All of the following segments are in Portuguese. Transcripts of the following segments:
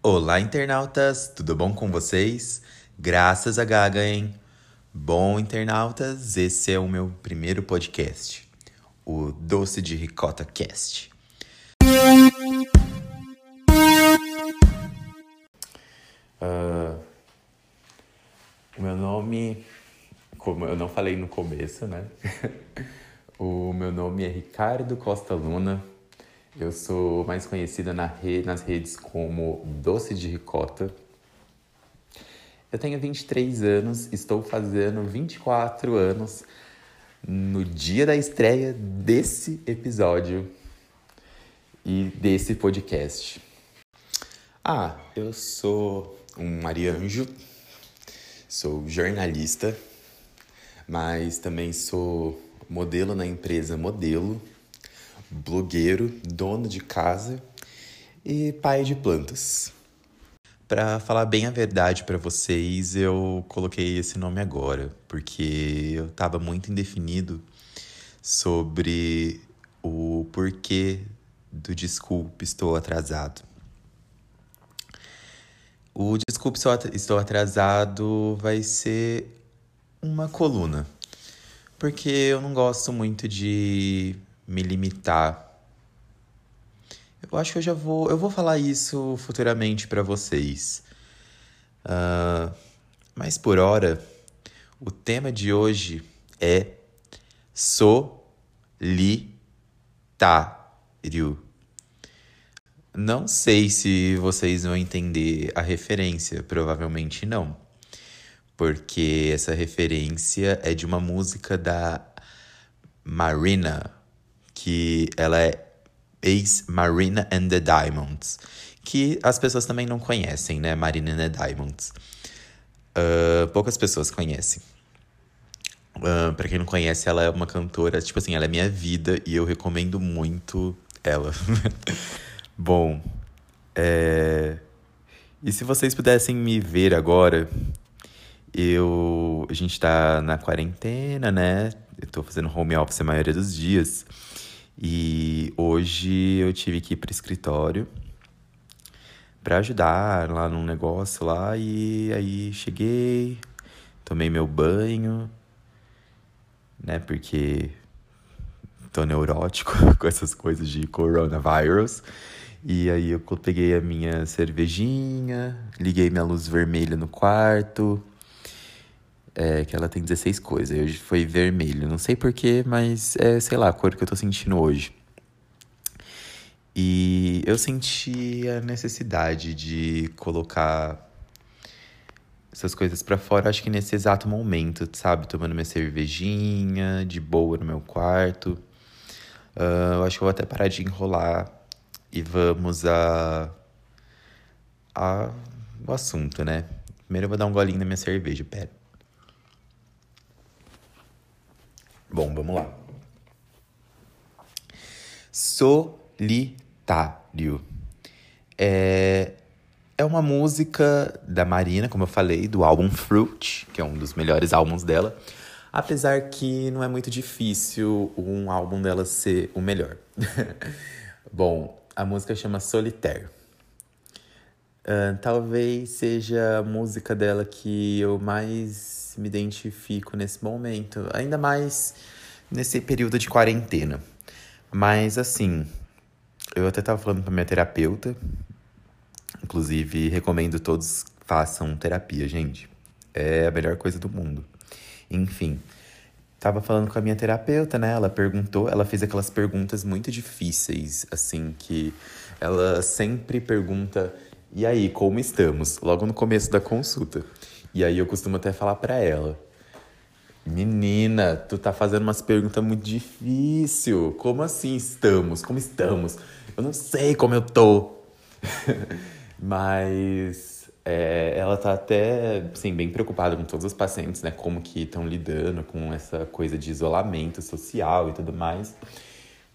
Olá, internautas, tudo bom com vocês? Graças a Gaga, hein? Bom, internautas, esse é o meu primeiro podcast, o Doce de Ricota Cast. Uh, meu nome, como eu não falei no começo, né? o meu nome é Ricardo Costa Luna. Eu sou mais conhecida na rede, nas redes como Doce de Ricota. Eu tenho 23 anos, estou fazendo 24 anos no dia da estreia desse episódio e desse podcast. Ah, eu sou um marianjo, sou jornalista, mas também sou modelo na empresa Modelo, blogueiro, dono de casa e pai de plantas. Para falar bem a verdade para vocês, eu coloquei esse nome agora, porque eu estava muito indefinido sobre o porquê do desculpe estou atrasado. O desculpe estou atrasado vai ser uma coluna, porque eu não gosto muito de me limitar eu acho que eu já vou. Eu vou falar isso futuramente para vocês. Uh, mas por hora, o tema de hoje é solitário. Não sei se vocês vão entender a referência, provavelmente não. Porque essa referência é de uma música da Marina, que ela é ex-Marina and the Diamonds, que as pessoas também não conhecem, né? Marina and the Diamonds. Uh, poucas pessoas conhecem. Uh, pra quem não conhece, ela é uma cantora, tipo assim, ela é minha vida e eu recomendo muito ela. Bom, é... e se vocês pudessem me ver agora, eu. A gente tá na quarentena, né? Eu tô fazendo home office a maioria dos dias. E hoje eu tive que ir para o escritório para ajudar lá num negócio lá e aí cheguei, tomei meu banho, né, porque tô neurótico com essas coisas de coronavírus. E aí eu peguei a minha cervejinha, liguei minha luz vermelha no quarto, é, que ela tem 16 coisas. Hoje foi vermelho. Não sei porquê, mas é, sei lá, a cor que eu tô sentindo hoje. E eu senti a necessidade de colocar essas coisas para fora, acho que nesse exato momento, sabe? Tomando minha cervejinha, de boa no meu quarto. Uh, eu acho que eu vou até parar de enrolar e vamos a, a o assunto, né? Primeiro eu vou dar um golinho na minha cerveja, pera. Bom, vamos lá. Solitário. É, é uma música da Marina, como eu falei, do álbum Fruit, que é um dos melhores álbuns dela. Apesar que não é muito difícil um álbum dela ser o melhor. Bom, a música chama Solitaire. Uh, talvez seja a música dela que eu mais me identifico nesse momento, ainda mais nesse período de quarentena. Mas assim, eu até estava falando para minha terapeuta, inclusive recomendo todos façam terapia, gente. É a melhor coisa do mundo. Enfim, tava falando com a minha terapeuta, né? Ela perguntou, ela fez aquelas perguntas muito difíceis, assim, que ela sempre pergunta: "E aí, como estamos?" Logo no começo da consulta. E aí eu costumo até falar para ela: Menina, tu tá fazendo umas perguntas muito difíceis. Como assim estamos? Como estamos? Eu não sei como eu tô. Mas é, ela tá até, sim, bem preocupada com todos os pacientes, né? Como que estão lidando com essa coisa de isolamento social e tudo mais.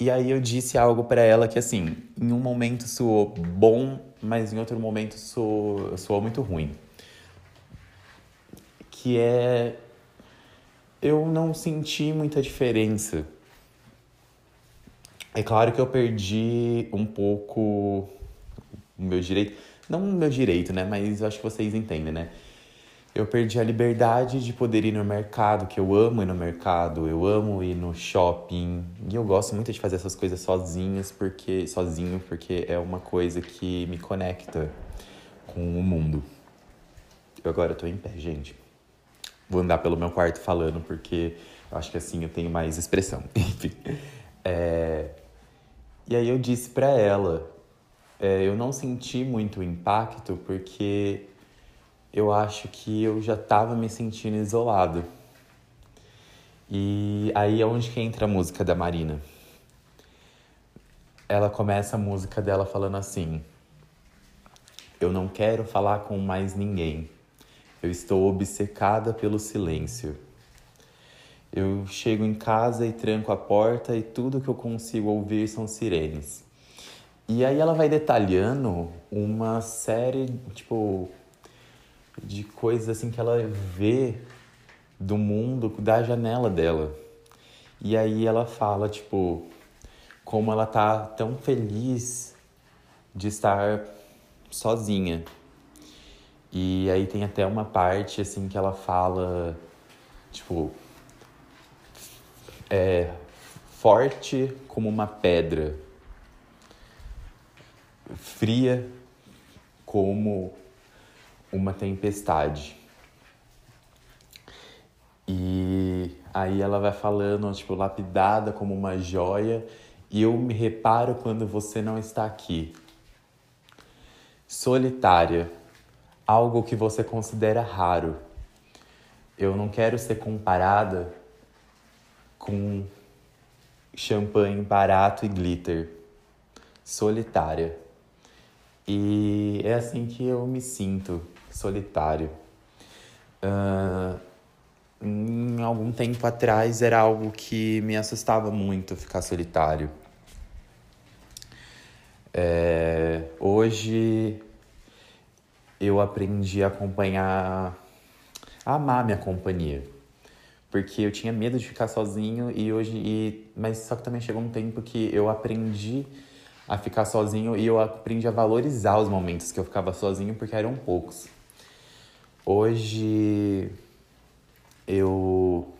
E aí eu disse algo para ela que, assim, em um momento soou bom, mas em outro momento soou, soou muito ruim que é eu não senti muita diferença É claro que eu perdi um pouco o meu direito. Não o meu direito, né? Mas eu acho que vocês entendem, né? Eu perdi a liberdade de poder ir no mercado, que eu amo ir no mercado, eu amo ir no shopping. E eu gosto muito de fazer essas coisas sozinhas, porque sozinho, porque é uma coisa que me conecta com o mundo. Eu agora tô em pé, gente. Vou andar pelo meu quarto falando, porque eu acho que assim eu tenho mais expressão. Enfim. É... E aí eu disse para ela, é, eu não senti muito impacto porque eu acho que eu já estava me sentindo isolado. E aí é onde que entra a música da Marina. Ela começa a música dela falando assim: Eu não quero falar com mais ninguém. Eu estou obcecada pelo silêncio. Eu chego em casa e tranco a porta e tudo que eu consigo ouvir são sirenes. E aí ela vai detalhando uma série, tipo, de coisas assim que ela vê do mundo da janela dela. E aí ela fala, tipo, como ela tá tão feliz de estar sozinha. E aí tem até uma parte assim que ela fala, tipo, é forte como uma pedra, fria como uma tempestade. E aí ela vai falando, tipo, lapidada como uma joia, e eu me reparo quando você não está aqui. Solitária, algo que você considera raro. Eu não quero ser comparada com champanhe barato e glitter. Solitária. E é assim que eu me sinto, solitário. Uh, em algum tempo atrás era algo que me assustava muito ficar solitário. É, hoje eu aprendi a acompanhar, a amar minha companhia. Porque eu tinha medo de ficar sozinho e hoje. E, mas só que também chegou um tempo que eu aprendi a ficar sozinho e eu aprendi a valorizar os momentos que eu ficava sozinho porque eram poucos. Hoje eu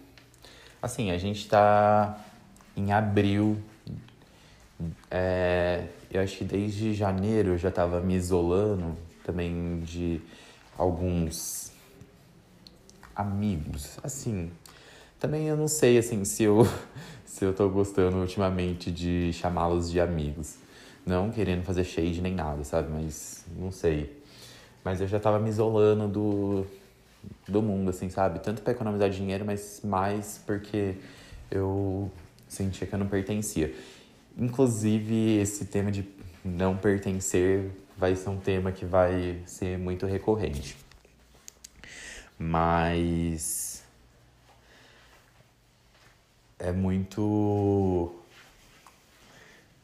assim, a gente tá em abril. É, eu acho que desde janeiro eu já tava me isolando também de alguns amigos. Assim, também eu não sei assim se eu se eu tô gostando ultimamente de chamá-los de amigos. Não querendo fazer shade nem nada, sabe? Mas não sei. Mas eu já tava me isolando do, do mundo, assim, sabe? Tanto para economizar dinheiro, mas mais porque eu sentia que eu não pertencia. Inclusive, esse tema de não pertencer vai ser um tema que vai ser muito recorrente. Mas é muito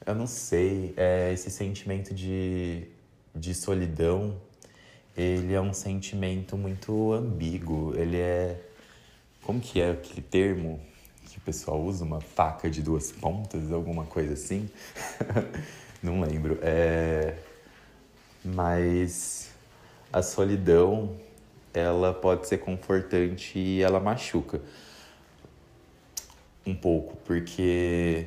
eu não sei, é, esse sentimento de, de solidão, ele é um sentimento muito ambíguo, ele é... Como que é aquele termo que o pessoal usa? Uma faca de duas pontas, alguma coisa assim? não lembro. É... Mas a solidão, ela pode ser confortante e ela machuca um pouco, porque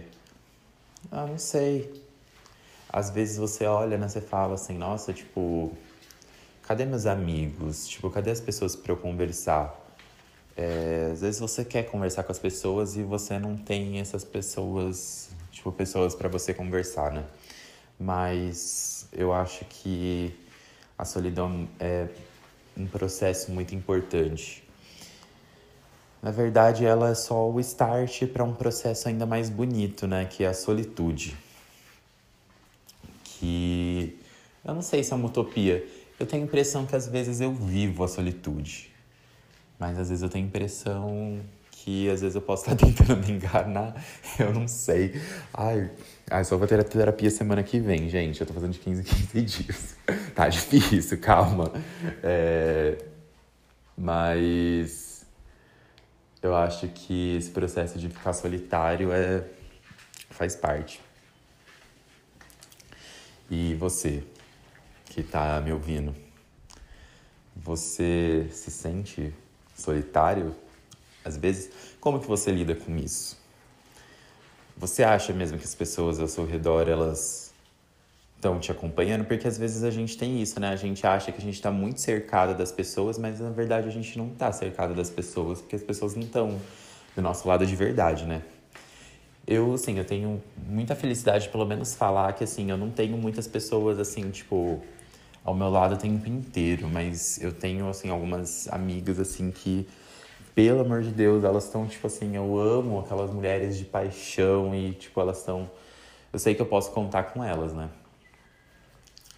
ah, não sei. Às vezes você olha, né? Você fala assim, nossa, tipo, cadê meus amigos? Tipo, cadê as pessoas para eu conversar? É, às vezes você quer conversar com as pessoas e você não tem essas pessoas, tipo, pessoas para você conversar, né? Mas eu acho que a solidão é um processo muito importante. Na verdade, ela é só o start para um processo ainda mais bonito, né? Que é a solitude. Que eu não sei se é uma utopia. Eu tenho a impressão que às vezes eu vivo a solitude. Mas às vezes eu tenho a impressão que às vezes eu posso estar tentando me enganar. Eu não sei. Ai, ai só vou ter a terapia semana que vem, gente. Eu tô fazendo de 15 em 15 dias. Tá difícil, calma. É... Mas eu acho que esse processo de ficar solitário é faz parte. E você que está me ouvindo, você se sente solitário? Às vezes, como que você lida com isso? Você acha mesmo que as pessoas ao seu redor elas estão te acompanhando? Porque às vezes a gente tem isso, né? A gente acha que a gente está muito cercado das pessoas, mas na verdade a gente não está cercado das pessoas, porque as pessoas não estão do nosso lado de verdade, né? Eu, assim, eu tenho muita felicidade, pelo menos falar que, assim, eu não tenho muitas pessoas, assim, tipo, ao meu lado o tempo inteiro, mas eu tenho, assim, algumas amigas, assim, que, pelo amor de Deus, elas estão, tipo assim, eu amo aquelas mulheres de paixão e, tipo, elas estão. Eu sei que eu posso contar com elas, né?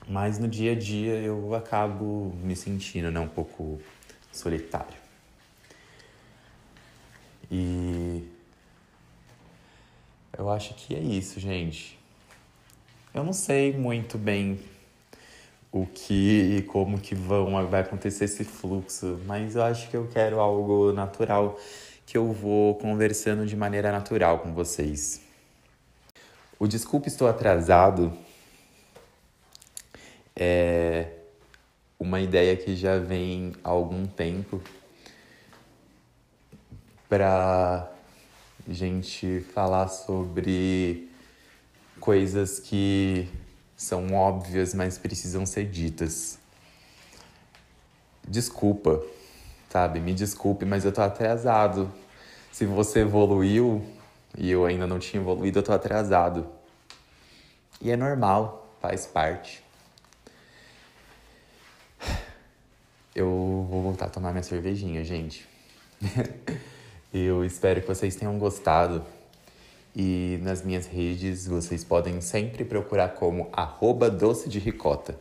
Mas no dia a dia eu acabo me sentindo, né, um pouco solitário. E eu acho que é isso, gente. Eu não sei muito bem o que e como que vão, vai acontecer esse fluxo, mas eu acho que eu quero algo natural, que eu vou conversando de maneira natural com vocês. O desculpe estou atrasado é uma ideia que já vem há algum tempo para gente falar sobre coisas que são óbvias, mas precisam ser ditas. Desculpa, sabe? Me desculpe, mas eu tô atrasado. Se você evoluiu e eu ainda não tinha evoluído, eu tô atrasado. E é normal, faz parte. Eu vou voltar a tomar minha cervejinha, gente. Eu espero que vocês tenham gostado. E nas minhas redes vocês podem sempre procurar como arroba doce de ricota.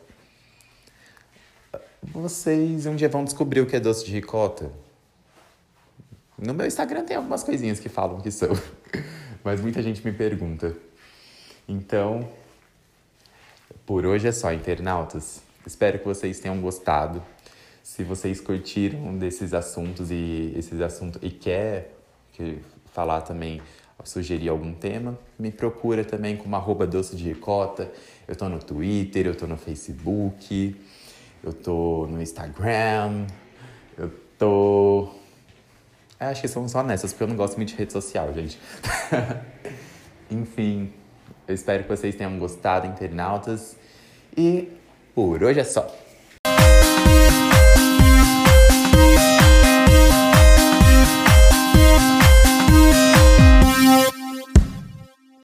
Vocês um dia vão descobrir o que é doce de ricota. No meu Instagram tem algumas coisinhas que falam que são, mas muita gente me pergunta. Então, por hoje é só, internautas. Espero que vocês tenham gostado. Se vocês curtiram desses assuntos e esses assuntos e quer que falar também, sugerir algum tema, me procura também como arroba doce de ricota. Eu tô no Twitter, eu tô no Facebook, eu tô no Instagram, eu tô. É, acho que são só nessas, porque eu não gosto muito de rede social, gente. Enfim, eu espero que vocês tenham gostado, internautas. E por hoje é só.